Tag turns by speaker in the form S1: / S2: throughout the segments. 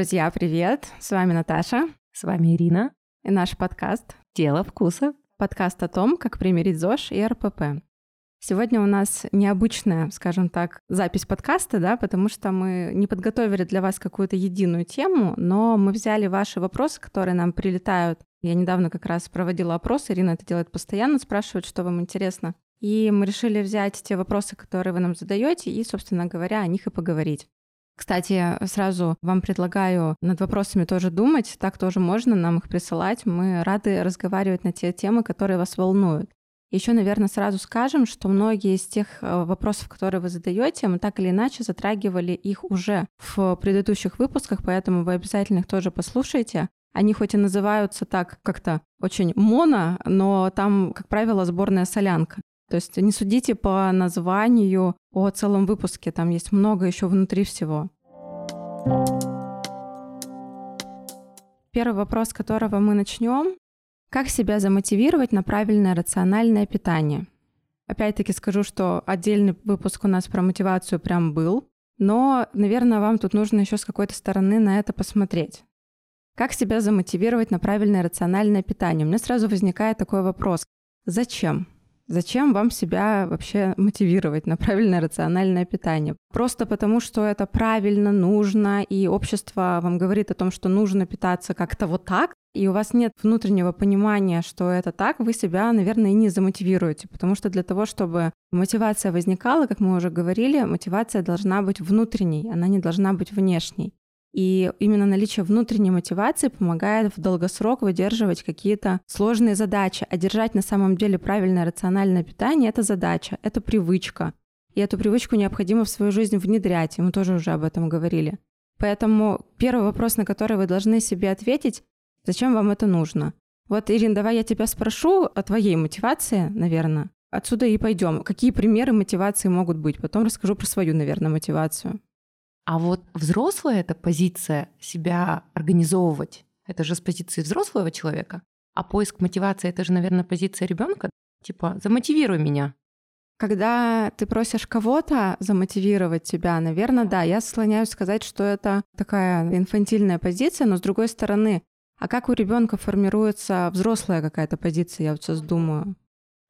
S1: Друзья, привет! С вами Наташа.
S2: С вами Ирина.
S1: И наш подкаст
S2: «Дело вкуса».
S1: Подкаст о том, как примирить ЗОЖ и РПП. Сегодня у нас необычная, скажем так, запись подкаста, да, потому что мы не подготовили для вас какую-то единую тему, но мы взяли ваши вопросы, которые нам прилетают. Я недавно как раз проводила опрос, Ирина это делает постоянно, спрашивает, что вам интересно. И мы решили взять те вопросы, которые вы нам задаете, и, собственно говоря, о них и поговорить. Кстати, сразу вам предлагаю над вопросами тоже думать, так тоже можно нам их присылать. Мы рады разговаривать на те темы, которые вас волнуют. Еще, наверное, сразу скажем, что многие из тех э, вопросов, которые вы задаете, мы так или иначе затрагивали их уже в предыдущих выпусках, поэтому вы обязательно их тоже послушайте. Они хоть и называются так как-то очень моно, но там, как правило, сборная солянка. То есть не судите по названию о целом выпуске, там есть много еще внутри всего. Первый вопрос, с которого мы начнем. Как себя замотивировать на правильное рациональное питание? Опять-таки скажу, что отдельный выпуск у нас про мотивацию прям был, но, наверное, вам тут нужно еще с какой-то стороны на это посмотреть. Как себя замотивировать на правильное рациональное питание? У меня сразу возникает такой вопрос. Зачем? Зачем вам себя вообще мотивировать на правильное рациональное питание? Просто потому, что это правильно, нужно, и общество вам говорит о том, что нужно питаться как-то вот так, и у вас нет внутреннего понимания, что это так, вы себя, наверное, и не замотивируете. Потому что для того, чтобы мотивация возникала, как мы уже говорили, мотивация должна быть внутренней, она не должна быть внешней. И именно наличие внутренней мотивации помогает в долгосрок выдерживать какие-то сложные задачи. А держать на самом деле правильное рациональное питание — это задача, это привычка. И эту привычку необходимо в свою жизнь внедрять, и мы тоже уже об этом говорили. Поэтому первый вопрос, на который вы должны себе ответить, зачем вам это нужно? Вот, Ирин, давай я тебя спрошу о твоей мотивации, наверное. Отсюда и пойдем. Какие примеры мотивации могут быть? Потом расскажу про свою, наверное, мотивацию.
S2: А вот взрослая эта позиция себя организовывать, это же с позиции взрослого человека, а поиск мотивации это же, наверное, позиция ребенка. Типа, замотивируй меня.
S1: Когда ты просишь кого-то замотивировать тебя, наверное, да, я склоняюсь сказать, что это такая инфантильная позиция, но с другой стороны, а как у ребенка формируется взрослая какая-то позиция, я вот сейчас думаю.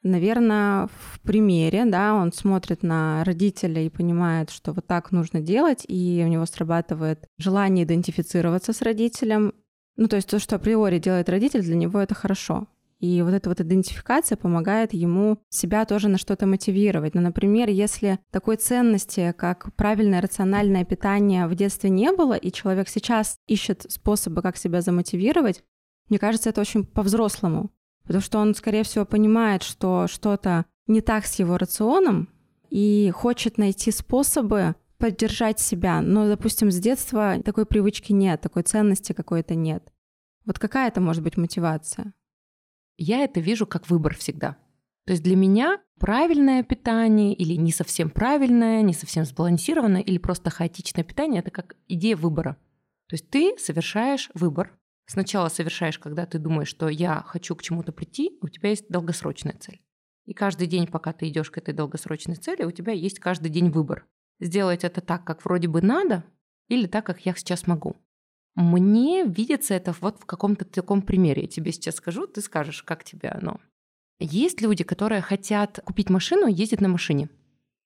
S1: Наверное, в примере, да, он смотрит на родителя и понимает, что вот так нужно делать, и у него срабатывает желание идентифицироваться с родителем. Ну, то есть то, что априори делает родитель, для него это хорошо. И вот эта вот идентификация помогает ему себя тоже на что-то мотивировать. Ну, например, если такой ценности, как правильное рациональное питание в детстве не было, и человек сейчас ищет способы, как себя замотивировать, мне кажется, это очень по-взрослому. Потому что он, скорее всего, понимает, что что-то не так с его рационом и хочет найти способы поддержать себя. Но, допустим, с детства такой привычки нет, такой ценности какой-то нет. Вот какая это может быть мотивация?
S2: Я это вижу как выбор всегда. То есть для меня правильное питание или не совсем правильное, не совсем сбалансированное или просто хаотичное питание – это как идея выбора. То есть ты совершаешь выбор, Сначала совершаешь, когда ты думаешь, что я хочу к чему-то прийти, у тебя есть долгосрочная цель. И каждый день, пока ты идешь к этой долгосрочной цели, у тебя есть каждый день выбор. Сделать это так, как вроде бы надо, или так, как я сейчас могу. Мне видится это вот в каком-то таком примере. Я тебе сейчас скажу, ты скажешь, как тебе оно. Есть люди, которые хотят купить машину и ездить на машине.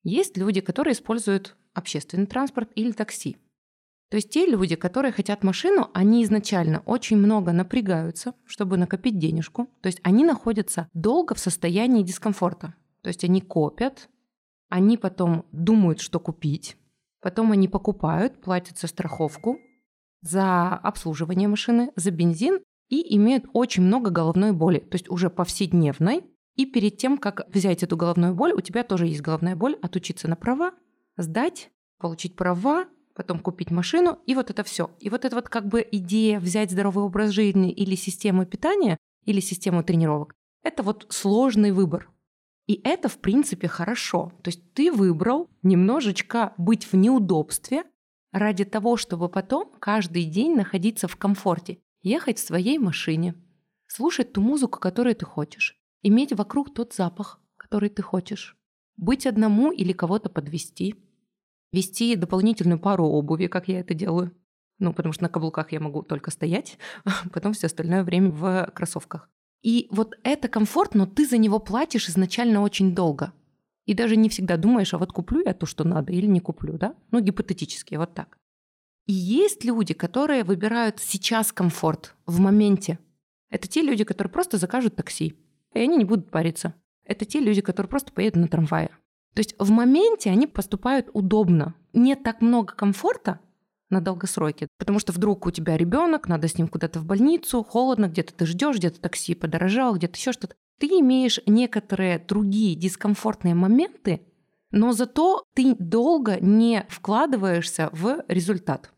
S2: Есть люди, которые используют общественный транспорт или такси. То есть те люди, которые хотят машину, они изначально очень много напрягаются, чтобы накопить денежку. То есть они находятся долго в состоянии дискомфорта. То есть они копят, они потом думают, что купить, потом они покупают, платят за страховку, за обслуживание машины, за бензин и имеют очень много головной боли, то есть уже повседневной. И перед тем, как взять эту головную боль, у тебя тоже есть головная боль, отучиться на права, сдать, получить права, потом купить машину, и вот это все. И вот это вот как бы идея взять здоровый образ жизни или систему питания, или систему тренировок, это вот сложный выбор. И это, в принципе, хорошо. То есть ты выбрал немножечко быть в неудобстве ради того, чтобы потом каждый день находиться в комфорте, ехать в своей машине, слушать ту музыку, которую ты хочешь, иметь вокруг тот запах, который ты хочешь, быть одному или кого-то подвести – вести дополнительную пару обуви, как я это делаю. Ну, потому что на каблуках я могу только стоять, потом все остальное время в кроссовках. И вот это комфорт, но ты за него платишь изначально очень долго. И даже не всегда думаешь, а вот куплю я то, что надо, или не куплю, да? Ну, гипотетически, вот так. И есть люди, которые выбирают сейчас комфорт, в моменте. Это те люди, которые просто закажут такси, и они не будут париться. Это те люди, которые просто поедут на трамвае. То есть в моменте они поступают удобно. Нет так много комфорта, на долгосроке. Потому что вдруг у тебя ребенок, надо с ним куда-то в больницу, холодно, где-то ты ждешь, где-то такси подорожал, где-то еще что-то. Ты имеешь некоторые другие дискомфортные моменты, но зато ты долго не вкладываешься в результат.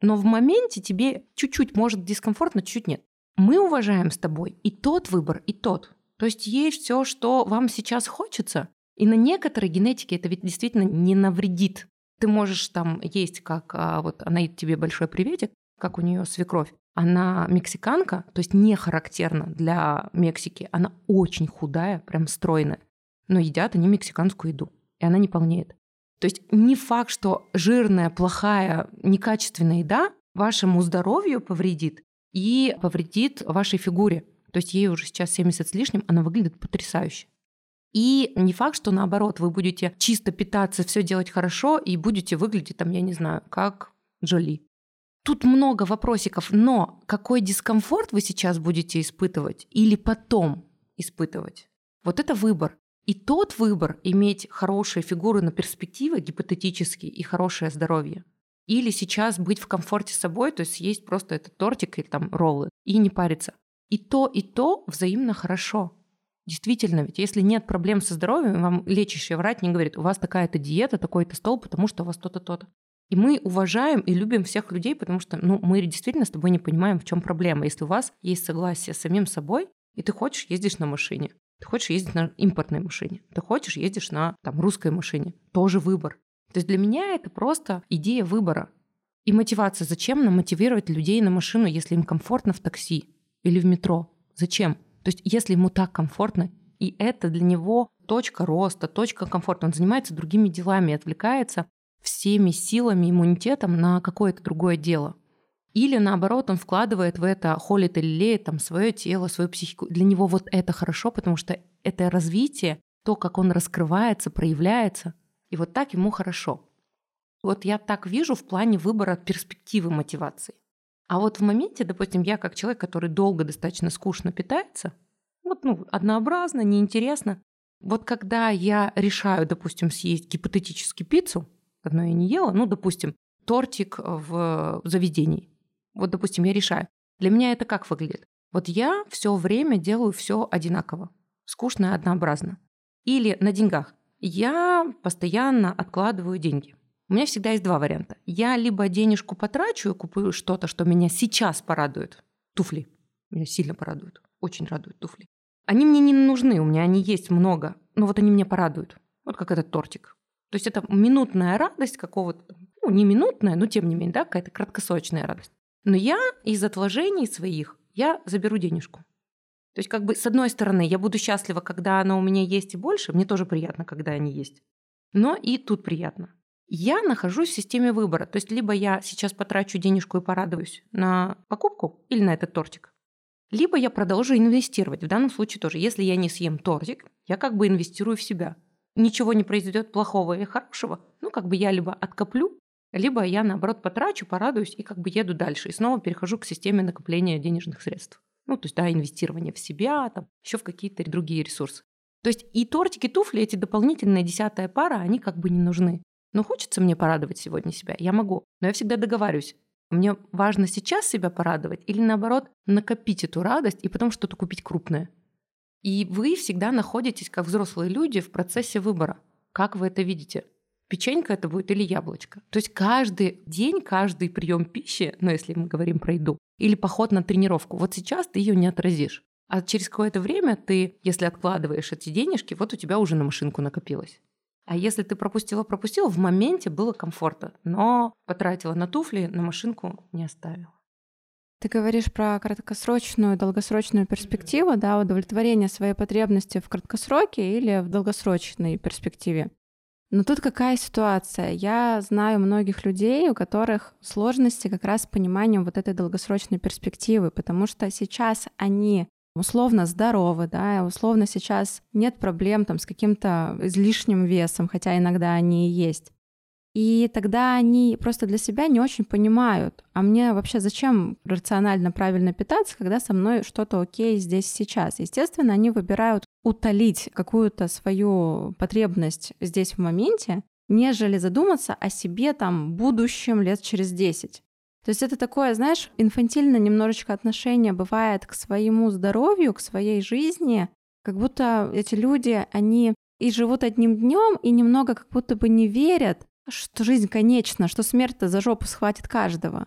S2: Но в моменте тебе чуть-чуть может дискомфортно, чуть-чуть нет. Мы уважаем с тобой и тот выбор, и тот. То есть есть все, что вам сейчас хочется, и на некоторой генетике это ведь действительно не навредит. Ты можешь там есть, как а, вот она тебе большой приветик, как у нее свекровь. Она мексиканка, то есть не характерна для Мексики. Она очень худая, прям стройная. Но едят они мексиканскую еду, и она не полнеет. То есть не факт, что жирная, плохая, некачественная еда вашему здоровью повредит и повредит вашей фигуре. То есть ей уже сейчас 70 с лишним, она выглядит потрясающе. И не факт, что наоборот, вы будете чисто питаться, все делать хорошо и будете выглядеть там, я не знаю, как Джоли. Тут много вопросиков, но какой дискомфорт вы сейчас будете испытывать или потом испытывать? Вот это выбор. И тот выбор иметь хорошие фигуры на перспективы гипотетически и хорошее здоровье. Или сейчас быть в комфорте с собой, то есть съесть просто этот тортик или там роллы и не париться. И то, и то взаимно хорошо. Действительно, ведь если нет проблем со здоровьем, вам лечащий врач не говорит, у вас такая-то диета, такой-то стол, потому что у вас то-то, то-то. И мы уважаем и любим всех людей, потому что ну, мы действительно с тобой не понимаем, в чем проблема. Если у вас есть согласие с самим собой, и ты хочешь ездишь на машине, ты хочешь ездить на импортной машине, ты хочешь ездишь на там, русской машине, тоже выбор. То есть для меня это просто идея выбора. И мотивация. Зачем нам мотивировать людей на машину, если им комфортно в такси или в метро? Зачем? То есть если ему так комфортно, и это для него точка роста, точка комфорта, он занимается другими делами, отвлекается всеми силами, иммунитетом на какое-то другое дело. Или наоборот, он вкладывает в это, холит или леет там свое тело, свою психику. Для него вот это хорошо, потому что это развитие, то, как он раскрывается, проявляется. И вот так ему хорошо. Вот я так вижу в плане выбора перспективы мотивации. А вот в моменте, допустим, я как человек, который долго достаточно скучно питается, вот ну, однообразно, неинтересно, вот когда я решаю, допустим, съесть гипотетически пиццу, давно я не ела, ну, допустим, тортик в заведении. Вот, допустим, я решаю. Для меня это как выглядит? Вот я все время делаю все одинаково, скучно и однообразно. Или на деньгах. Я постоянно откладываю деньги. У меня всегда есть два варианта. Я либо денежку потрачу и куплю что-то, что меня сейчас порадует. Туфли. Меня сильно порадуют. Очень радуют туфли. Они мне не нужны, у меня они есть много. Но вот они меня порадуют. Вот как этот тортик. То есть это минутная радость какого-то, ну, не минутная, но тем не менее, да, какая-то краткосрочная радость. Но я из отложений своих, я заберу денежку. То есть как бы с одной стороны я буду счастлива, когда она у меня есть и больше, мне тоже приятно, когда они есть. Но и тут приятно я нахожусь в системе выбора. То есть либо я сейчас потрачу денежку и порадуюсь на покупку или на этот тортик, либо я продолжу инвестировать. В данном случае тоже. Если я не съем тортик, я как бы инвестирую в себя. Ничего не произойдет плохого или хорошего. Ну, как бы я либо откоплю, либо я, наоборот, потрачу, порадуюсь и как бы еду дальше. И снова перехожу к системе накопления денежных средств. Ну, то есть, да, инвестирование в себя, там, еще в какие-то другие ресурсы. То есть и тортики, туфли, эти дополнительные десятая пара, они как бы не нужны. Ну, хочется мне порадовать сегодня себя, я могу. Но я всегда договариваюсь. Мне важно сейчас себя порадовать или наоборот накопить эту радость и потом что-то купить крупное. И вы всегда находитесь, как взрослые люди, в процессе выбора. Как вы это видите? Печенька это будет или яблочко. То есть каждый день, каждый прием пищи, ну если мы говорим про еду, или поход на тренировку, вот сейчас ты ее не отразишь. А через какое-то время ты, если откладываешь эти денежки, вот у тебя уже на машинку накопилось. А если ты пропустила, пропустила, в моменте было комфортно, но потратила на туфли, на машинку не оставила.
S1: Ты говоришь про краткосрочную, долгосрочную перспективу, да, удовлетворение своей потребности в краткосроке или в долгосрочной перспективе. Но тут какая ситуация? Я знаю многих людей, у которых сложности как раз с пониманием вот этой долгосрочной перспективы, потому что сейчас они условно здоровы, да, условно сейчас нет проблем там с каким-то излишним весом, хотя иногда они и есть. И тогда они просто для себя не очень понимают, а мне вообще зачем рационально правильно питаться, когда со мной что-то окей здесь сейчас. Естественно, они выбирают утолить какую-то свою потребность здесь в моменте, нежели задуматься о себе там будущем лет через 10. То есть это такое, знаешь, инфантильное немножечко отношение бывает к своему здоровью, к своей жизни, как будто эти люди, они и живут одним днем, и немного как будто бы не верят, что жизнь конечна, что смерть-то за жопу схватит каждого.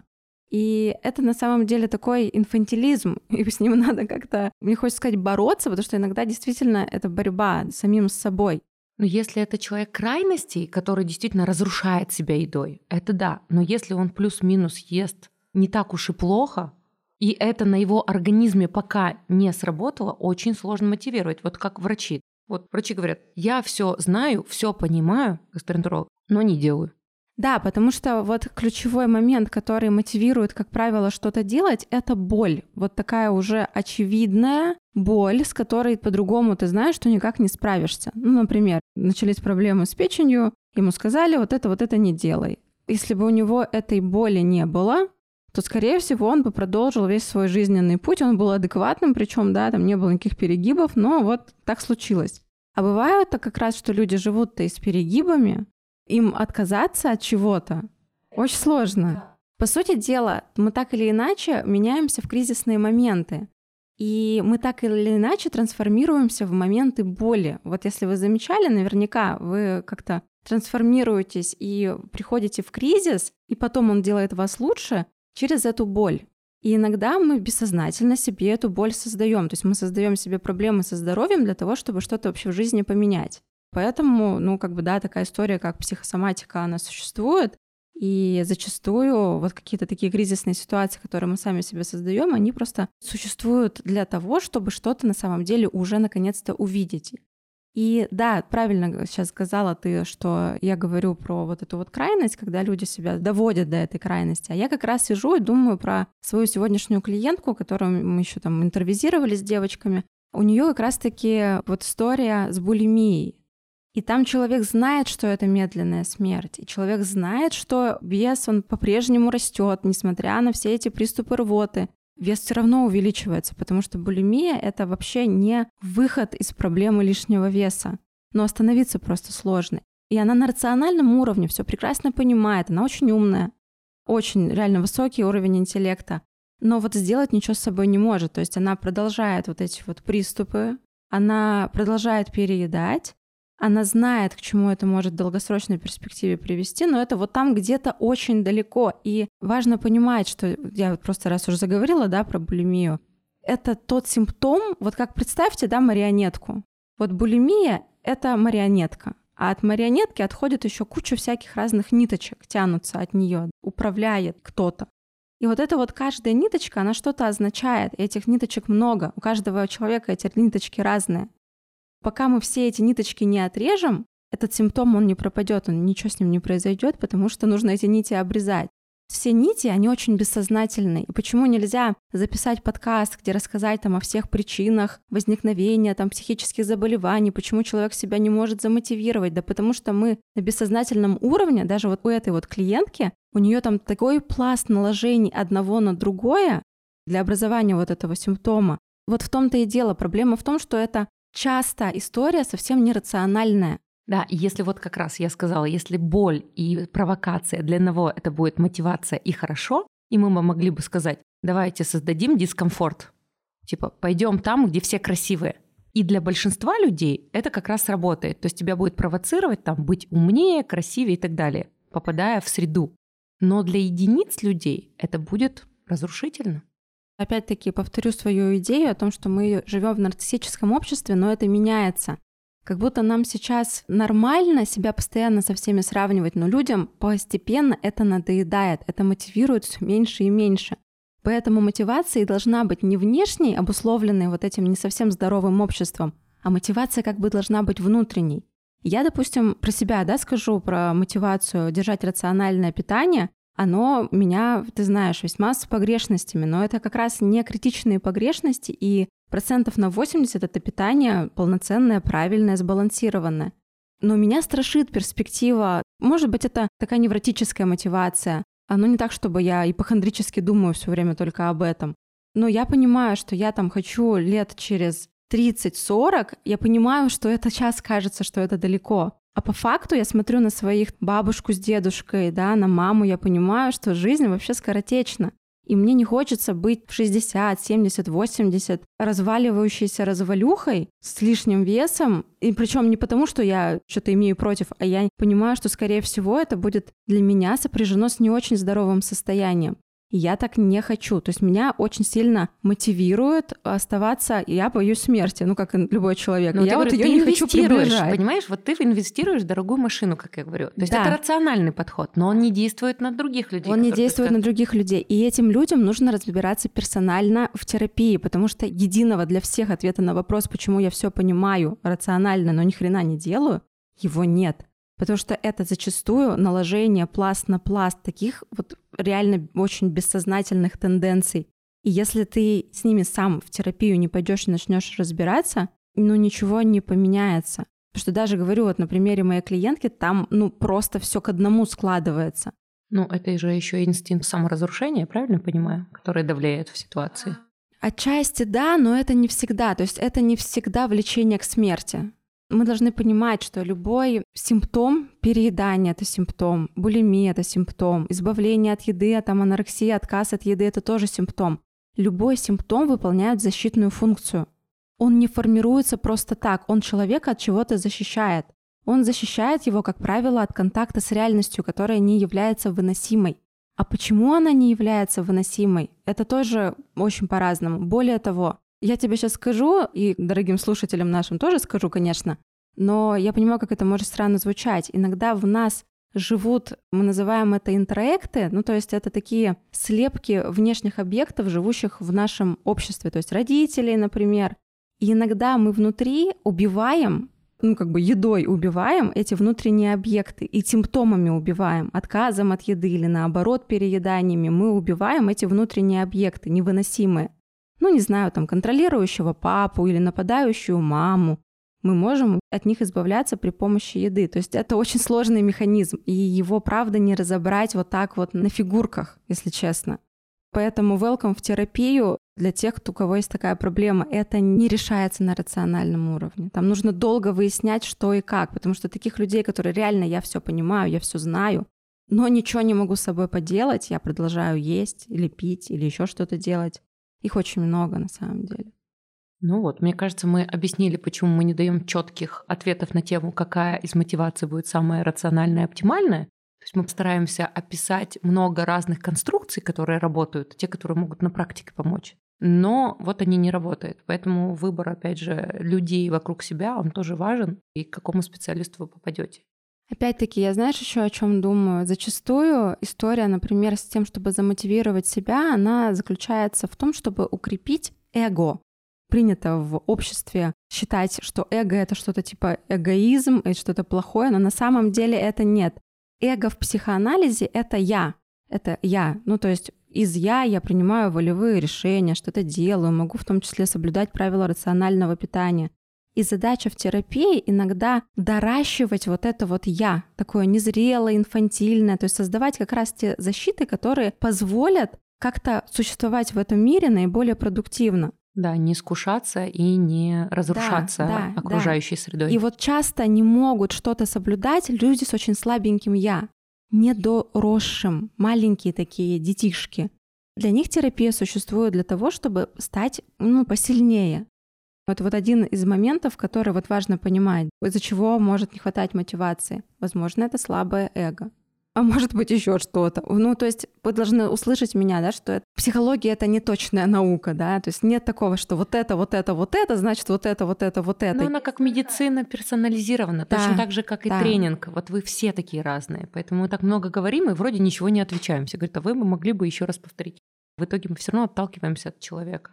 S1: И это на самом деле такой инфантилизм, и с ним надо как-то, мне хочется сказать, бороться, потому что иногда действительно это борьба самим с собой.
S2: Но если это человек крайностей, который действительно разрушает себя едой, это да. Но если он плюс-минус ест не так уж и плохо, и это на его организме пока не сработало, очень сложно мотивировать. Вот как врачи. Вот врачи говорят, я все знаю, все понимаю, гастроэнтеролог, но не делаю.
S1: Да, потому что вот ключевой момент, который мотивирует, как правило, что-то делать, это боль. Вот такая уже очевидная боль, с которой по-другому ты знаешь, что никак не справишься. Ну, например, начались проблемы с печенью, ему сказали, вот это, вот это не делай. Если бы у него этой боли не было, то, скорее всего, он бы продолжил весь свой жизненный путь. Он был адекватным, причем, да, там не было никаких перегибов, но вот так случилось. А бывает так как раз, что люди живут-то и с перегибами, им отказаться от чего-то очень сложно. По сути дела, мы так или иначе меняемся в кризисные моменты. И мы так или иначе трансформируемся в моменты боли. Вот если вы замечали, наверняка вы как-то трансформируетесь и приходите в кризис, и потом он делает вас лучше через эту боль. И иногда мы бессознательно себе эту боль создаем. То есть мы создаем себе проблемы со здоровьем для того, чтобы что-то вообще в жизни поменять. Поэтому, ну, как бы, да, такая история, как психосоматика, она существует. И зачастую вот какие-то такие кризисные ситуации, которые мы сами себе создаем, они просто существуют для того, чтобы что-то на самом деле уже наконец-то увидеть. И да, правильно сейчас сказала ты, что я говорю про вот эту вот крайность, когда люди себя доводят до этой крайности. А я как раз сижу и думаю про свою сегодняшнюю клиентку, которую мы еще там интервизировали с девочками. У нее как раз-таки вот история с булимией. И там человек знает, что это медленная смерть. И человек знает, что вес, он по-прежнему растет, несмотря на все эти приступы рвоты. Вес все равно увеличивается, потому что булимия — это вообще не выход из проблемы лишнего веса. Но остановиться просто сложно. И она на рациональном уровне все прекрасно понимает, она очень умная, очень реально высокий уровень интеллекта. Но вот сделать ничего с собой не может. То есть она продолжает вот эти вот приступы, она продолжает переедать, она знает, к чему это может в долгосрочной перспективе привести, но это вот там где-то очень далеко. И важно понимать, что я вот просто раз уже заговорила, да, про булимию, это тот симптом, вот как представьте, да, марионетку. Вот булимия — это марионетка. А от марионетки отходит еще куча всяких разных ниточек, тянутся от нее, управляет кто-то. И вот эта вот каждая ниточка, она что-то означает. И этих ниточек много. У каждого человека эти ниточки разные. Пока мы все эти ниточки не отрежем, этот симптом, он не пропадет, он ничего с ним не произойдет, потому что нужно эти нити обрезать. Все нити, они очень бессознательные. И почему нельзя записать подкаст, где рассказать там о всех причинах возникновения там психических заболеваний, почему человек себя не может замотивировать? Да потому что мы на бессознательном уровне, даже вот у этой вот клиентки, у нее там такой пласт наложений одного на другое для образования вот этого симптома. Вот в том-то и дело. Проблема в том, что это часто история совсем нерациональная.
S2: Да, если вот как раз я сказала, если боль и провокация для одного это будет мотивация и хорошо, и мы могли бы сказать, давайте создадим дискомфорт. Типа, пойдем там, где все красивые. И для большинства людей это как раз работает. То есть тебя будет провоцировать там быть умнее, красивее и так далее, попадая в среду. Но для единиц людей это будет разрушительно.
S1: Опять-таки повторю свою идею о том, что мы живем в нарциссическом обществе, но это меняется. Как будто нам сейчас нормально себя постоянно со всеми сравнивать, но людям постепенно это надоедает, это мотивирует все меньше и меньше. Поэтому мотивация должна быть не внешней, обусловленной вот этим не совсем здоровым обществом, а мотивация как бы должна быть внутренней. Я, допустим, про себя, да, скажу, про мотивацию держать рациональное питание. Оно меня, ты знаешь, весьма с погрешностями, но это как раз не критичные погрешности, и процентов на 80 это питание полноценное, правильное, сбалансированное. Но меня страшит перспектива, может быть, это такая невротическая мотивация. Оно не так, чтобы я ипохондрически думаю все время только об этом. Но я понимаю, что я там хочу лет через 30-40, я понимаю, что это сейчас кажется, что это далеко. А по факту я смотрю на своих бабушку с дедушкой, да, на маму, я понимаю, что жизнь вообще скоротечна. И мне не хочется быть в 60, 70, 80 разваливающейся развалюхой с лишним весом. И причем не потому, что я что-то имею против, а я понимаю, что, скорее всего, это будет для меня сопряжено с не очень здоровым состоянием я так не хочу. То есть меня очень сильно мотивирует оставаться, я боюсь смерти, ну, как и любой человек.
S2: Но
S1: я
S2: вот
S1: ее не хочу приближать.
S2: Понимаешь, вот ты инвестируешь в дорогую машину, как я говорю. То есть да. это рациональный подход, но он не действует на других людей.
S1: Он не действует на других людей. И этим людям нужно разбираться персонально в терапии, потому что единого для всех ответа на вопрос, почему я все понимаю рационально, но ни хрена не делаю, его нет. Потому что это зачастую наложение пласт на пласт таких вот реально очень бессознательных тенденций. И если ты с ними сам в терапию не пойдешь и начнешь разбираться, ну ничего не поменяется. Потому что даже говорю, вот на примере моей клиентки, там ну просто все к одному складывается.
S2: Ну, это же еще инстинкт саморазрушения, правильно понимаю, который давляет в ситуации.
S1: Отчасти да, но это не всегда. То есть это не всегда влечение к смерти. Мы должны понимать, что любой симптом переедания — это симптом, булимия — это симптом, избавление от еды, там, анорексия, отказ от еды — это тоже симптом. Любой симптом выполняет защитную функцию. Он не формируется просто так, он человека от чего-то защищает. Он защищает его, как правило, от контакта с реальностью, которая не является выносимой. А почему она не является выносимой? Это тоже очень по-разному. Более того, я тебе сейчас скажу, и дорогим слушателям нашим тоже скажу, конечно, но я понимаю, как это может странно звучать. Иногда в нас живут, мы называем это интроекты, ну то есть это такие слепки внешних объектов, живущих в нашем обществе, то есть родителей, например. И иногда мы внутри убиваем, ну как бы едой убиваем эти внутренние объекты и симптомами убиваем, отказом от еды или наоборот перееданиями мы убиваем эти внутренние объекты невыносимые ну, не знаю, там, контролирующего папу или нападающую маму, мы можем от них избавляться при помощи еды. То есть это очень сложный механизм, и его, правда, не разобрать вот так вот на фигурках, если честно. Поэтому welcome в терапию для тех, у кого есть такая проблема. Это не решается на рациональном уровне. Там нужно долго выяснять, что и как, потому что таких людей, которые реально я все понимаю, я все знаю, но ничего не могу с собой поделать, я продолжаю есть или пить или еще что-то делать. Их очень много на самом деле.
S2: Ну вот, мне кажется, мы объяснили, почему мы не даем четких ответов на тему, какая из мотиваций будет самая рациональная и оптимальная. То есть мы стараемся описать много разных конструкций, которые работают, те, которые могут на практике помочь. Но вот они не работают. Поэтому выбор, опять же, людей вокруг себя, он тоже важен. И к какому специалисту вы попадете.
S1: Опять-таки, я знаешь еще о чем думаю? Зачастую история, например, с тем, чтобы замотивировать себя, она заключается в том, чтобы укрепить эго. Принято в обществе считать, что эго это что-то типа эгоизм, это что-то плохое, но на самом деле это нет. Эго в психоанализе это я. Это я. Ну, то есть из я я принимаю волевые решения, что-то делаю, могу в том числе соблюдать правила рационального питания. И задача в терапии иногда доращивать вот это вот я, такое незрелое, инфантильное, то есть создавать как раз те защиты, которые позволят как-то существовать в этом мире наиболее продуктивно.
S2: Да, не искушаться и не разрушаться да, да, окружающей да. средой.
S1: И вот часто не могут что-то соблюдать люди с очень слабеньким я, недоросшим, маленькие такие детишки. Для них терапия существует для того, чтобы стать ну, посильнее, это вот один из моментов, который вот важно понимать, из-за чего может не хватать мотивации. Возможно, это слабое эго. А может быть еще что-то. Ну, то есть вы должны услышать меня, да, что это, психология — это не точная наука, да, то есть нет такого, что вот это, вот это, вот это, значит вот это, вот это, вот это.
S2: Ну, она как медицина персонализирована, да, точно так же, как и да. тренинг. Вот вы все такие разные, поэтому мы так много говорим и вроде ничего не отвечаем. Все говорят, а вы могли бы еще раз повторить. В итоге мы все равно отталкиваемся от человека.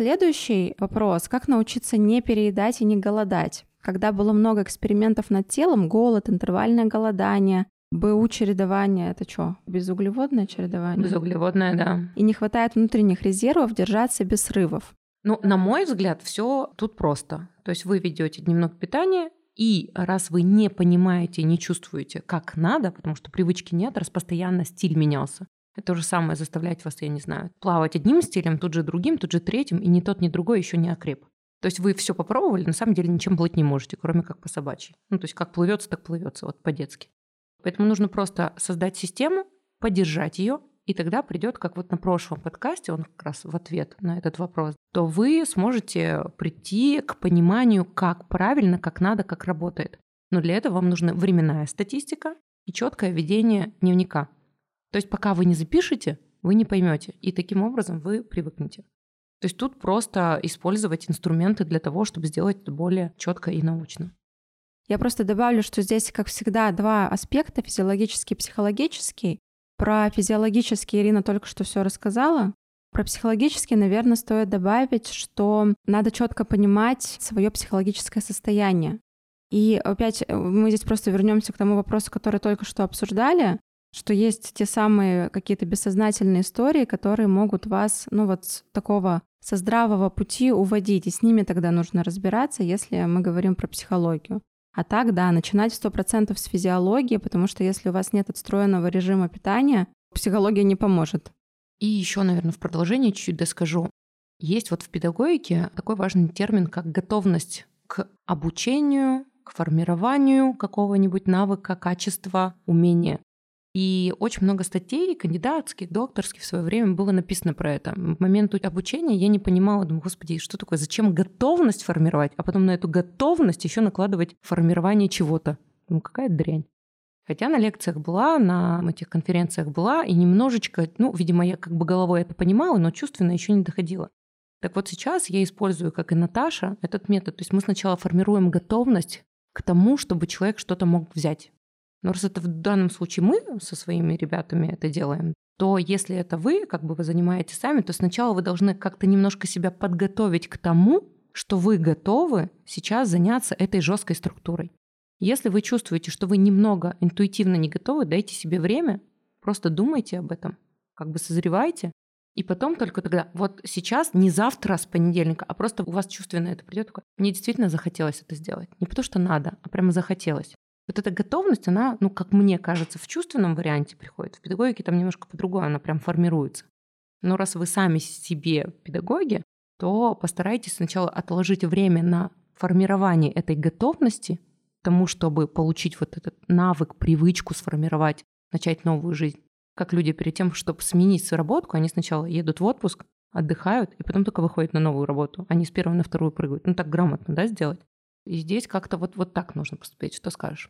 S1: Следующий вопрос. Как научиться не переедать и не голодать? Когда было много экспериментов над телом, голод, интервальное голодание, БУ чередование, это что? Безуглеводное чередование?
S2: Безуглеводное, да.
S1: И не хватает внутренних резервов держаться без срывов.
S2: Ну, на мой взгляд, все тут просто. То есть вы ведете дневное питание, и раз вы не понимаете, не чувствуете, как надо, потому что привычки нет, раз постоянно стиль менялся, то же самое заставлять вас, я не знаю, плавать одним стилем, тут же другим, тут же третьим, и ни тот, ни другой еще не окреп. То есть вы все попробовали, на самом деле ничем плыть не можете, кроме как по собачьи. Ну, то есть как плывется, так плывется, вот по-детски. Поэтому нужно просто создать систему, поддержать ее, и тогда придет, как вот на прошлом подкасте, он как раз в ответ на этот вопрос, то вы сможете прийти к пониманию, как правильно, как надо, как работает. Но для этого вам нужна временная статистика и четкое ведение дневника. То есть пока вы не запишете, вы не поймете, и таким образом вы привыкнете. То есть тут просто использовать инструменты для того, чтобы сделать это более четко и научно.
S1: Я просто добавлю, что здесь, как всегда, два аспекта, физиологический и психологический. Про физиологический Ирина только что все рассказала. Про психологический, наверное, стоит добавить, что надо четко понимать свое психологическое состояние. И опять э, мы здесь просто вернемся к тому вопросу, который только что обсуждали, что есть те самые какие-то бессознательные истории, которые могут вас, ну вот с такого со здравого пути уводить, и с ними тогда нужно разбираться, если мы говорим про психологию. А так, да, начинать сто процентов с физиологии, потому что если у вас нет отстроенного режима питания, психология не поможет.
S2: И еще, наверное, в продолжение чуть-чуть доскажу. Есть вот в педагогике такой важный термин, как готовность к обучению, к формированию какого-нибудь навыка, качества, умения. И очень много статей, кандидатских, докторских в свое время было написано про это. В момент обучения я не понимала, думаю, господи, что такое, зачем готовность формировать, а потом на эту готовность еще накладывать формирование чего-то. Ну, какая дрянь. Хотя на лекциях была, на этих конференциях была, и немножечко, ну, видимо, я как бы головой это понимала, но чувственно еще не доходила. Так вот сейчас я использую, как и Наташа, этот метод. То есть мы сначала формируем готовность к тому, чтобы человек что-то мог взять. Но раз это в данном случае мы со своими ребятами это делаем, то если это вы, как бы вы занимаетесь сами, то сначала вы должны как-то немножко себя подготовить к тому, что вы готовы сейчас заняться этой жесткой структурой. Если вы чувствуете, что вы немного интуитивно не готовы, дайте себе время, просто думайте об этом, как бы созревайте, и потом только тогда, вот сейчас, не завтра с понедельника, а просто у вас чувственно это придет мне действительно захотелось это сделать. Не потому что надо, а прямо захотелось. Вот эта готовность, она, ну, как мне кажется, в чувственном варианте приходит. В педагогике там немножко по-другому, она прям формируется. Но раз вы сами себе педагоги, то постарайтесь сначала отложить время на формирование этой готовности тому, чтобы получить вот этот навык, привычку сформировать, начать новую жизнь. Как люди перед тем, чтобы сменить свою работу, они сначала едут в отпуск, отдыхают, и потом только выходят на новую работу. Они с первой на вторую прыгают. Ну, так грамотно, да, сделать? И здесь как-то вот, вот так нужно поступить. Что скажешь?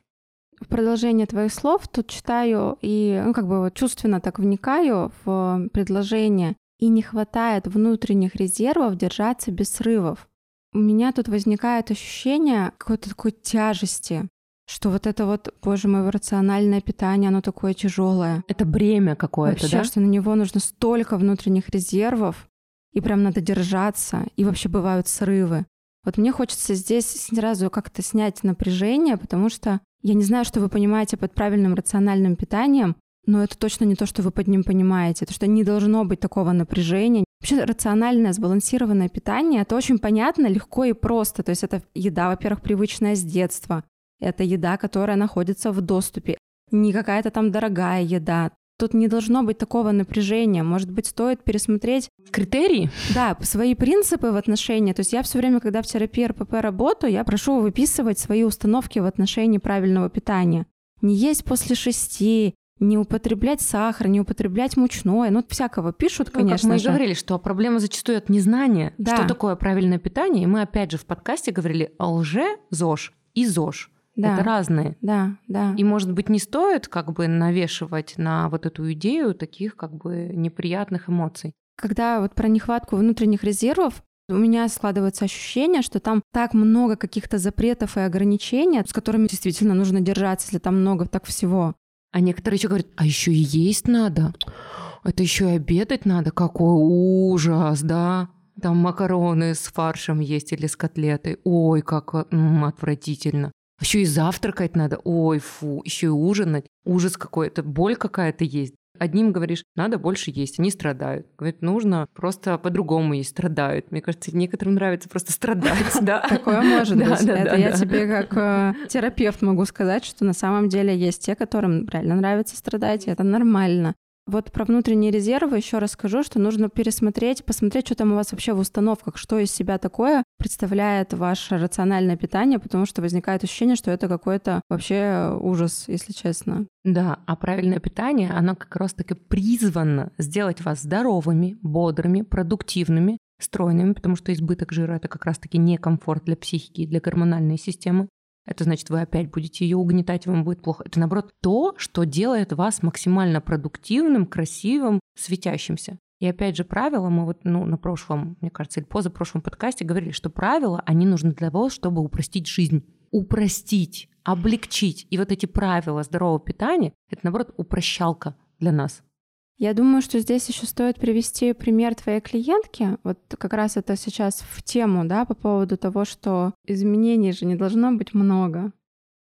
S1: В продолжение твоих слов тут читаю и ну, как бы вот чувственно так вникаю в предложение. И не хватает внутренних резервов держаться без срывов. У меня тут возникает ощущение какой-то такой тяжести, что вот это вот, боже мой, рациональное питание, оно такое тяжелое.
S2: Это бремя какое-то,
S1: вообще,
S2: да?
S1: что на него нужно столько внутренних резервов, и прям надо держаться, и вообще бывают срывы. Вот мне хочется здесь сразу как-то снять напряжение, потому что я не знаю, что вы понимаете под правильным рациональным питанием, но это точно не то, что вы под ним понимаете. Это что не должно быть такого напряжения. Вообще рациональное, сбалансированное питание — это очень понятно, легко и просто. То есть это еда, во-первых, привычная с детства. Это еда, которая находится в доступе. Не какая-то там дорогая еда. Тут не должно быть такого напряжения. Может быть, стоит пересмотреть...
S2: Критерии?
S1: Да, свои принципы в отношении. То есть я все время, когда в терапии РПП работаю, я прошу выписывать свои установки в отношении правильного питания. Не есть после шести, не употреблять сахар, не употреблять мучное. Ну, всякого пишут, конечно
S2: ну, как мы
S1: же.
S2: говорили, что проблема зачастую от незнания,
S1: Да.
S2: что такое правильное питание. И мы опять же в подкасте говорили о лже-ЗОЖ и ЗОЖ.
S1: Да.
S2: Это разные.
S1: Да, да.
S2: И, может быть, не стоит как бы навешивать на вот эту идею таких как бы неприятных эмоций.
S1: Когда вот про нехватку внутренних резервов, у меня складывается ощущение, что там так много каких-то запретов и ограничений, с которыми действительно нужно держаться, если там много так всего.
S2: А некоторые еще говорят, а еще и есть надо. Это еще и обедать надо. Какой ужас, да? Там макароны с фаршем есть или с котлетой. Ой, как м, отвратительно. Еще и завтракать надо. Ой, фу. Еще и ужинать. Ужас какой-то. Боль какая-то есть. Одним говоришь, надо больше есть, они страдают. Говорит, нужно просто по-другому есть, страдают. Мне кажется, некоторым нравится просто страдать, да.
S1: Такое может быть. Это я тебе как э, терапевт могу сказать, что на самом деле есть те, которым реально нравится страдать, и это нормально. Вот про внутренние резервы еще расскажу, что нужно пересмотреть, посмотреть, что там у вас вообще в установках, что из себя такое представляет ваше рациональное питание, потому что возникает ощущение, что это какой-то вообще ужас, если честно.
S2: Да, а правильное питание, оно как раз таки призвано сделать вас здоровыми, бодрыми, продуктивными, стройными, потому что избыток жира это как раз-таки некомфорт для психики и для гормональной системы это значит, вы опять будете ее угнетать, вам будет плохо. Это, наоборот, то, что делает вас максимально продуктивным, красивым, светящимся. И опять же, правила, мы вот ну, на прошлом, мне кажется, или позапрошлом подкасте говорили, что правила, они нужны для того, чтобы упростить жизнь. Упростить, облегчить. И вот эти правила здорового питания, это, наоборот, упрощалка для нас.
S1: Я думаю, что здесь еще стоит привести пример твоей клиентки. Вот как раз это сейчас в тему, да, по поводу того, что изменений же не должно быть много.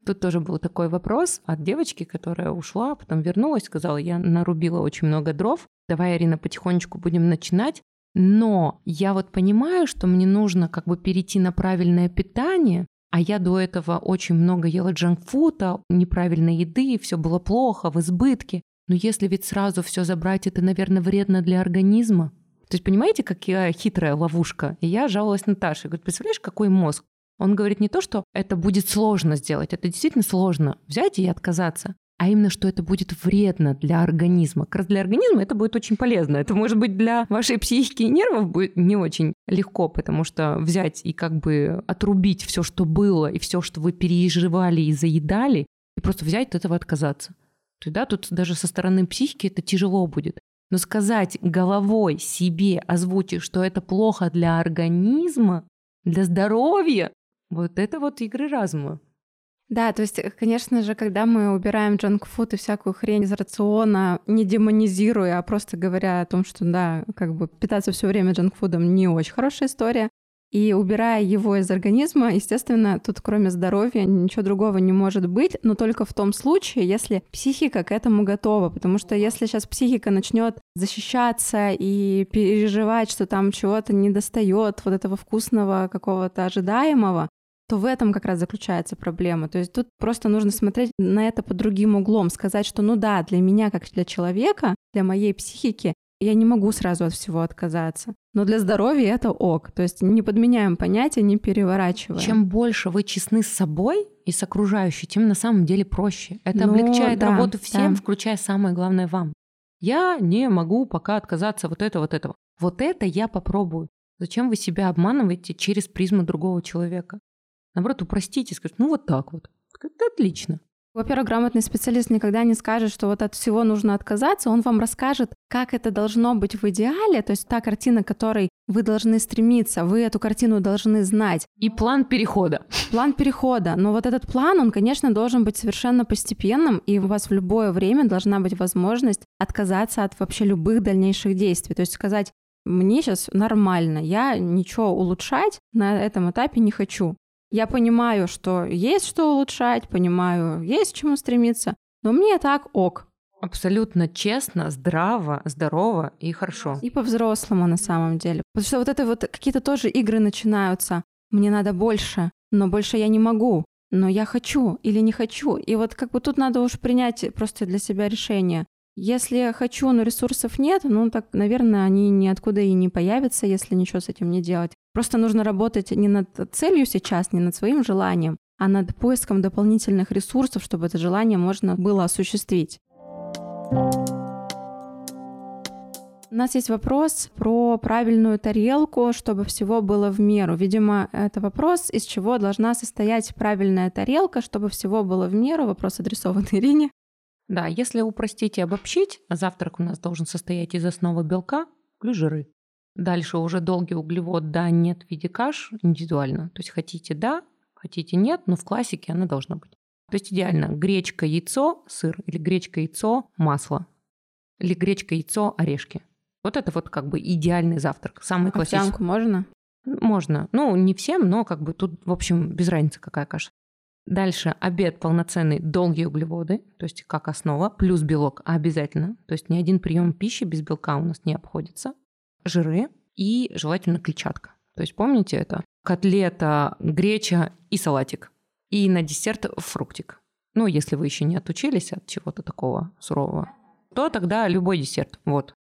S2: Тут тоже был такой вопрос от девочки, которая ушла, потом вернулась, сказала, я нарубила очень много дров, давай, Арина, потихонечку будем начинать. Но я вот понимаю, что мне нужно как бы перейти на правильное питание, а я до этого очень много ела джанкфута, неправильной еды, все было плохо, в избытке. Но если ведь сразу все забрать, это, наверное, вредно для организма. То есть понимаете, какая хитрая ловушка? И я жаловалась Наташе. Говорит, представляешь, какой мозг? Он говорит не то, что это будет сложно сделать, это действительно сложно взять и отказаться, а именно, что это будет вредно для организма. Как раз для организма это будет очень полезно. Это, может быть, для вашей психики и нервов будет не очень легко, потому что взять и как бы отрубить все, что было, и все, что вы переживали и заедали, и просто взять от этого отказаться. То есть, да, тут даже со стороны психики это тяжело будет. Но сказать головой себе, озвучить, что это плохо для организма, для здоровья, вот это вот игры разума.
S1: Да, то есть, конечно же, когда мы убираем джанк-фуд и всякую хрень из рациона, не демонизируя, а просто говоря о том, что, да, как бы питаться все время джанк-фудом не очень хорошая история, и убирая его из организма, естественно, тут кроме здоровья ничего другого не может быть, но только в том случае, если психика к этому готова. Потому что если сейчас психика начнет защищаться и переживать, что там чего-то не достает, вот этого вкусного какого-то ожидаемого, то в этом как раз заключается проблема. То есть тут просто нужно смотреть на это под другим углом, сказать, что ну да, для меня как для человека, для моей психики я не могу сразу от всего отказаться. Но для здоровья это ок. То есть не подменяем понятия, не переворачиваем.
S2: Чем больше вы честны с собой и с окружающей, тем на самом деле проще. Это ну, облегчает да, работу всем, да. включая самое главное вам. Я не могу пока отказаться вот этого, вот этого. Вот это я попробую. Зачем вы себя обманываете через призму другого человека? Наоборот, упростите, скажите, ну вот так вот. Это отлично.
S1: Во-первых, грамотный специалист никогда не скажет, что вот от всего нужно отказаться. Он вам расскажет, как это должно быть в идеале, то есть та картина, к которой вы должны стремиться, вы эту картину должны знать.
S2: И план перехода.
S1: План перехода. Но вот этот план, он, конечно, должен быть совершенно постепенным, и у вас в любое время должна быть возможность отказаться от вообще любых дальнейших действий. То есть сказать, мне сейчас нормально, я ничего улучшать на этом этапе не хочу. Я понимаю, что есть что улучшать, понимаю, есть к чему стремиться, но мне так ок.
S2: Абсолютно честно, здраво, здорово и хорошо.
S1: И по-взрослому на самом деле. Потому что вот это вот какие-то тоже игры начинаются. Мне надо больше, но больше я не могу. Но я хочу или не хочу. И вот как бы тут надо уж принять просто для себя решение. Если хочу, но ресурсов нет, ну так, наверное, они ниоткуда и не появятся, если ничего с этим не делать. Просто нужно работать не над целью сейчас, не над своим желанием, а над поиском дополнительных ресурсов, чтобы это желание можно было осуществить. У нас есть вопрос про правильную тарелку, чтобы всего было в меру. Видимо, это вопрос, из чего должна состоять правильная тарелка, чтобы всего было в меру. Вопрос адресован Ирине.
S2: Да, если упростить и обобщить, завтрак у нас должен состоять из основы белка плюс жиры. Дальше уже долгий углевод да, нет в виде каш индивидуально. То есть хотите да, хотите нет, но в классике она должна быть. То есть идеально гречка, яйцо, сыр или гречка, яйцо, масло. Или гречка, яйцо, орешки. Вот это вот как бы идеальный завтрак, самый классический.
S1: Овсянку можно?
S2: Можно. Ну, не всем, но как бы тут, в общем, без разницы какая каша. Дальше обед полноценный, долгие углеводы, то есть как основа, плюс белок обязательно. То есть ни один прием пищи без белка у нас не обходится. Жиры и желательно клетчатка. То есть помните это? Котлета, греча и салатик. И на десерт фруктик. Ну, если вы еще не отучились от чего-то такого сурового, то тогда любой десерт. Вот.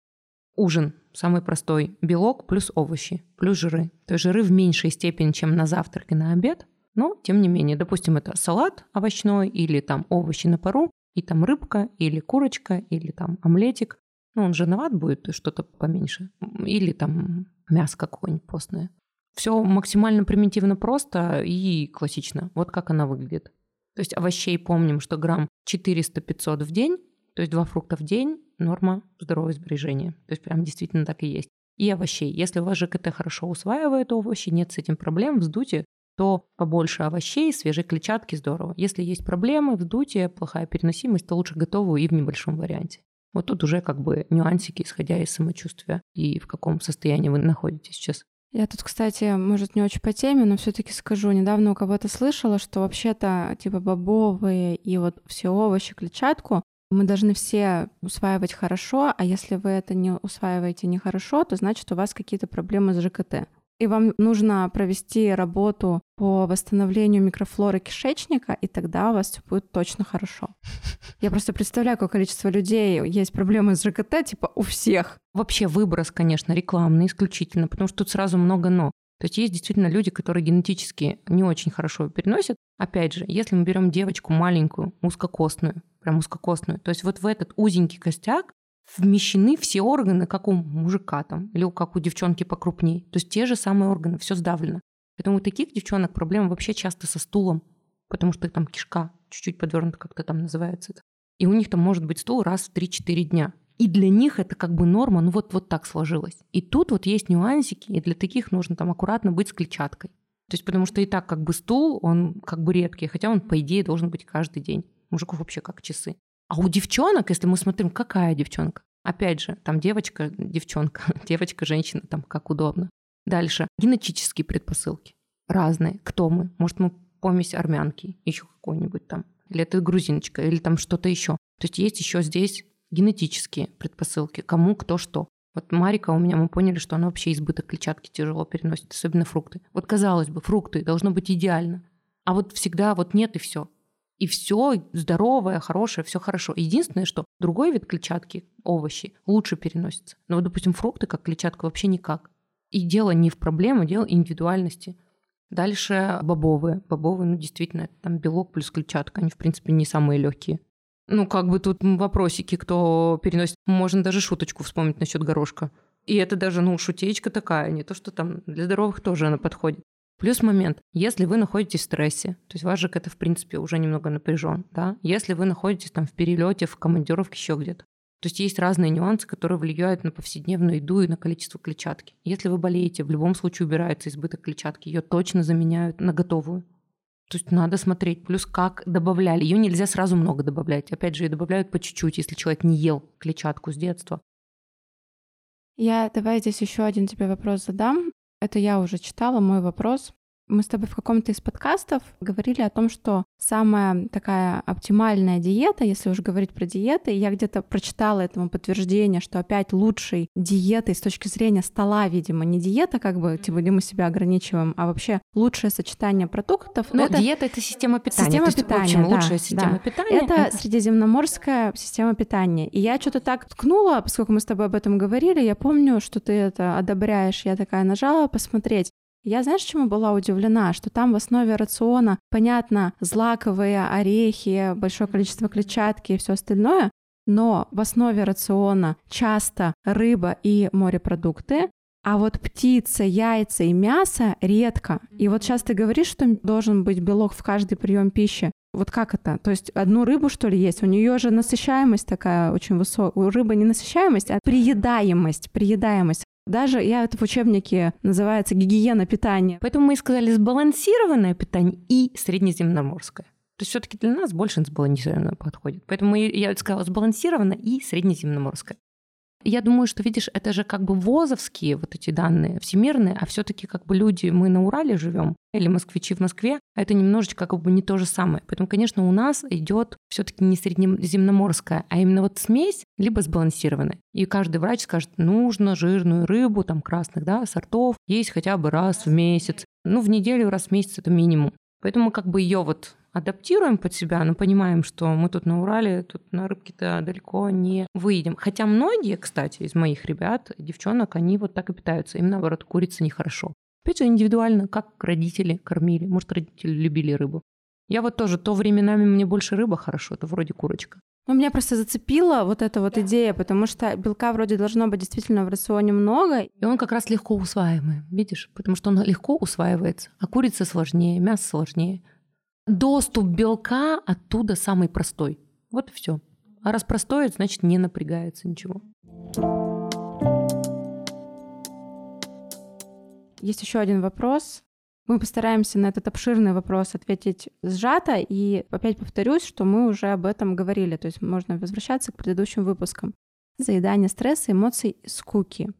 S2: Ужин самый простой. Белок плюс овощи, плюс жиры. То есть жиры в меньшей степени, чем на завтрак и на обед. Но, тем не менее, допустим, это салат овощной или там овощи на пару, и там рыбка, или курочка, или там омлетик. Ну, он жирноват будет, что-то поменьше. Или там мясо какое-нибудь постное. Все максимально примитивно просто и классично. Вот как она выглядит. То есть овощей помним, что грамм 400-500 в день, то есть два фрукта в день, норма здорового сбережения. То есть прям действительно так и есть. И овощей. Если у вас ЖКТ хорошо усваивает овощи, нет с этим проблем, вздутие, то побольше овощей, свежей клетчатки здорово. Если есть проблемы, вздутие, плохая переносимость, то лучше готовую и в небольшом варианте. Вот тут уже как бы нюансики, исходя из самочувствия и в каком состоянии вы находитесь сейчас.
S1: Я тут, кстати, может, не очень по теме, но все таки скажу. Недавно у кого-то слышала, что вообще-то типа бобовые и вот все овощи, клетчатку мы должны все усваивать хорошо, а если вы это не усваиваете нехорошо, то значит у вас какие-то проблемы с ЖКТ и вам нужно провести работу по восстановлению микрофлоры кишечника, и тогда у вас все будет точно хорошо. Я просто представляю, какое количество людей есть проблемы с ЖКТ, типа у всех.
S2: Вообще выброс, конечно, рекламный исключительно, потому что тут сразу много «но». То есть есть действительно люди, которые генетически не очень хорошо переносят. Опять же, если мы берем девочку маленькую, узкокостную, прям узкокостную, то есть вот в этот узенький костяк вмещены все органы, как у мужика там, или как у девчонки покрупнее. То есть те же самые органы, все сдавлено. Поэтому у таких девчонок проблема вообще часто со стулом, потому что там кишка чуть-чуть подвернута, как-то там называется это. И у них там может быть стул раз в 3-4 дня. И для них это как бы норма, ну вот, вот так сложилось. И тут вот есть нюансики, и для таких нужно там аккуратно быть с клетчаткой. То есть потому что и так как бы стул, он как бы редкий, хотя он, по идее, должен быть каждый день. Мужиков вообще как часы. А у девчонок, если мы смотрим, какая девчонка? Опять же, там девочка, девчонка, девочка, женщина, там как удобно. Дальше. Генетические предпосылки. Разные. Кто мы? Может, мы помесь армянки, еще какой-нибудь там. Или это грузиночка, или там что-то еще. То есть есть еще здесь генетические предпосылки. Кому, кто, что. Вот Марика у меня, мы поняли, что она вообще избыток клетчатки тяжело переносит, особенно фрукты. Вот казалось бы, фрукты должно быть идеально. А вот всегда вот нет и все и все здоровое, хорошее, все хорошо. Единственное, что другой вид клетчатки, овощи, лучше переносится. Но вот, допустим, фрукты как клетчатка вообще никак. И дело не в проблеме, дело индивидуальности. Дальше бобовые. Бобовые, ну, действительно, там белок плюс клетчатка. Они, в принципе, не самые легкие. Ну, как бы тут вопросики, кто переносит. Можно даже шуточку вспомнить насчет горошка. И это даже, ну, шутечка такая, не то, что там для здоровых тоже она подходит. Плюс момент, если вы находитесь в стрессе, то есть ваш ЖК это в принципе уже немного напряжен, да, если вы находитесь там в перелете, в командировке, еще где-то, то есть есть разные нюансы, которые влияют на повседневную еду и на количество клетчатки. Если вы болеете, в любом случае убирается избыток клетчатки, ее точно заменяют на готовую. То есть надо смотреть. Плюс как добавляли. Ее нельзя сразу много добавлять. Опять же, ее добавляют по чуть-чуть, если человек не ел клетчатку с детства.
S1: Я давай здесь еще один тебе вопрос задам. Это я уже читала, мой вопрос. Мы с тобой в каком-то из подкастов говорили о том, что самая такая оптимальная диета, если уж говорить про диеты, я где-то прочитала этому подтверждение, что опять лучшей диетой с точки зрения стола, видимо, не диета, как бы, типа, где мы себя ограничиваем, а вообще лучшее сочетание продуктов.
S2: Но это... диета — это система питания.
S1: Система
S2: есть,
S1: питания,
S2: в общем,
S1: да,
S2: лучшая система
S1: да.
S2: питания.
S1: Это, это средиземноморская система питания. И я что-то так ткнула, поскольку мы с тобой об этом говорили, я помню, что ты это одобряешь. Я такая нажала посмотреть. Я, знаешь, чему была удивлена? Что там в основе рациона, понятно, злаковые орехи, большое количество клетчатки и все остальное, но в основе рациона часто рыба и морепродукты, а вот птица, яйца и мясо редко. И вот сейчас ты говоришь, что должен быть белок в каждый прием пищи. Вот как это? То есть одну рыбу, что ли, есть? У нее же насыщаемость такая очень высокая. У рыбы не насыщаемость, а приедаемость. Приедаемость. Даже я это в учебнике называется гигиена питания.
S2: Поэтому мы и сказали сбалансированное питание и среднеземноморское. То есть все-таки для нас больше сбалансированно подходит. Поэтому я сказала сбалансированное и среднеземноморское. Я думаю, что, видишь, это же как бы возовские вот эти данные, всемирные, а все таки как бы люди, мы на Урале живем, или москвичи в Москве, это немножечко как бы не то же самое. Поэтому, конечно, у нас идет все таки не среднеземноморская, а именно вот смесь, либо сбалансированная. И каждый врач скажет, нужно жирную рыбу, там, красных, да, сортов есть хотя бы раз в месяц. Ну, в неделю раз в месяц это минимум. Поэтому как бы ее вот адаптируем под себя, но понимаем, что мы тут на Урале, тут на рыбке-то далеко не выйдем. Хотя многие, кстати, из моих ребят, девчонок, они вот так и питаются. Им, наоборот, курица нехорошо. Опять же, индивидуально, как родители кормили. Может, родители любили рыбу. Я вот тоже, то временами мне больше рыба хорошо, то вроде курочка.
S1: Ну, меня просто зацепила вот эта вот идея, потому что белка вроде должно быть действительно в рационе много.
S2: И он как раз легко усваиваемый, видишь? Потому что он легко усваивается, а курица сложнее, мясо сложнее. Доступ белка оттуда самый простой. Вот и все. А раз простой, значит не напрягается ничего.
S1: Есть еще один вопрос. Мы постараемся на этот обширный вопрос ответить сжато, и опять повторюсь, что мы уже об этом говорили, то есть можно возвращаться к предыдущим выпускам. Заедание стресса, эмоций, скуки.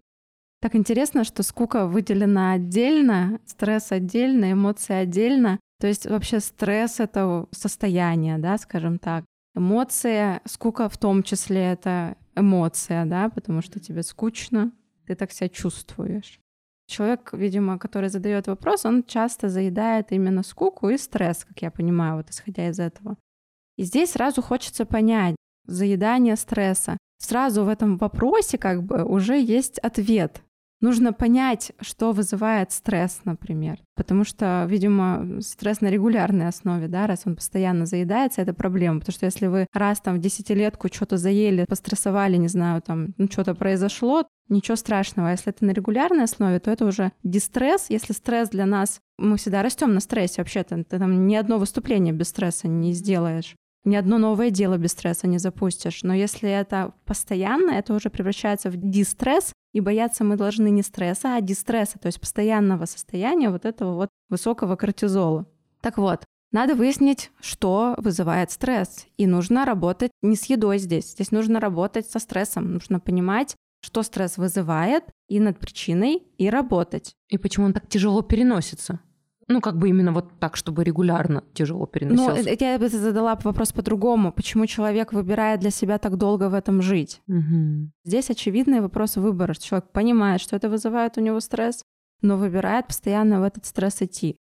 S1: Так интересно, что скука выделена отдельно, стресс отдельно, эмоции отдельно. То есть вообще стресс — это состояние, да, скажем так. Эмоция, скука в том числе — это эмоция, да, потому что тебе скучно, ты так себя чувствуешь. Человек, видимо, который задает вопрос, он часто заедает именно скуку и стресс, как я понимаю, вот исходя из этого. И здесь сразу хочется понять заедание стресса. Сразу в этом вопросе как бы уже есть ответ. Нужно понять, что вызывает стресс, например. Потому что, видимо, стресс на регулярной основе, да, раз он постоянно заедается, это проблема. Потому что если вы раз там в десятилетку что-то заели, пострессовали, не знаю, там, ну, что-то произошло, ничего страшного. А если это на регулярной основе, то это уже дистресс. Если стресс для нас, мы всегда растем на стрессе вообще-то. Ты там ни одно выступление без стресса не сделаешь. Ни одно новое дело без стресса не запустишь. Но если это постоянно, это уже превращается в дистресс, и бояться мы должны не стресса, а дистресса, то есть постоянного состояния вот этого вот высокого кортизола. Так вот, надо выяснить, что вызывает стресс. И нужно работать не с едой здесь. Здесь нужно работать со стрессом. Нужно понимать, что стресс вызывает, и над причиной, и работать.
S2: И почему он так тяжело переносится? Ну, как бы именно вот так, чтобы регулярно тяжело переносился.
S1: Ну, я бы задала вопрос по-другому. Почему человек выбирает для себя так долго в этом жить?
S2: Угу.
S1: Здесь очевидный вопрос выбора. Человек понимает, что это вызывает у него стресс, но выбирает постоянно в этот стресс идти.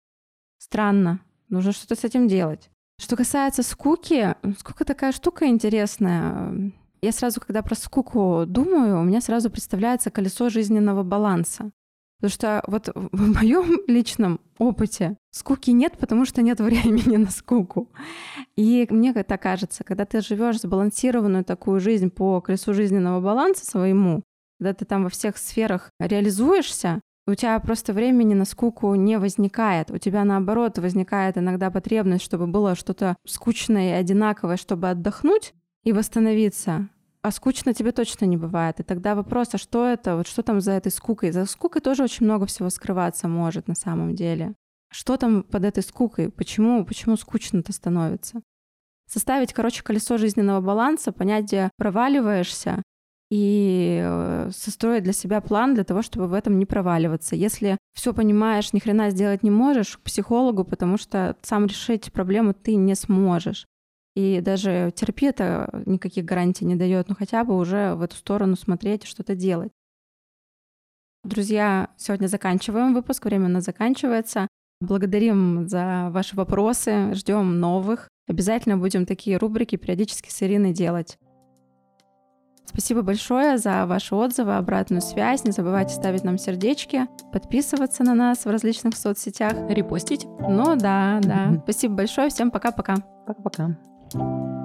S1: Странно. Нужно что-то с этим делать. Что касается скуки, скука такая штука интересная. Я сразу, когда про скуку думаю, у меня сразу представляется колесо жизненного баланса. Потому что вот в моем личном опыте скуки нет, потому что нет времени на скуку. И мне это кажется, когда ты живешь сбалансированную такую жизнь по колесу жизненного баланса своему, когда ты там во всех сферах реализуешься, у тебя просто времени на скуку не возникает. У тебя, наоборот, возникает иногда потребность, чтобы было что-то скучное и одинаковое, чтобы отдохнуть и восстановиться а скучно тебе точно не бывает. И тогда вопрос, а что это, вот что там за этой скукой? За скукой тоже очень много всего скрываться может на самом деле. Что там под этой скукой? Почему, почему скучно-то становится? Составить, короче, колесо жизненного баланса, понять, где проваливаешься, и э, состроить для себя план для того, чтобы в этом не проваливаться. Если все понимаешь, ни хрена сделать не можешь, к психологу, потому что сам решить проблему ты не сможешь. И даже терапия это никаких гарантий не дает, но хотя бы уже в эту сторону смотреть и что-то делать. Друзья, сегодня заканчиваем выпуск, время у нас заканчивается. Благодарим за ваши вопросы, ждем новых. Обязательно будем такие рубрики периодически с Ириной делать. Спасибо большое за ваши отзывы, обратную связь. Не забывайте ставить нам сердечки, подписываться на нас в различных соцсетях.
S2: Репостить.
S1: Ну да, да. Спасибо большое. Всем пока-пока.
S2: Пока-пока. you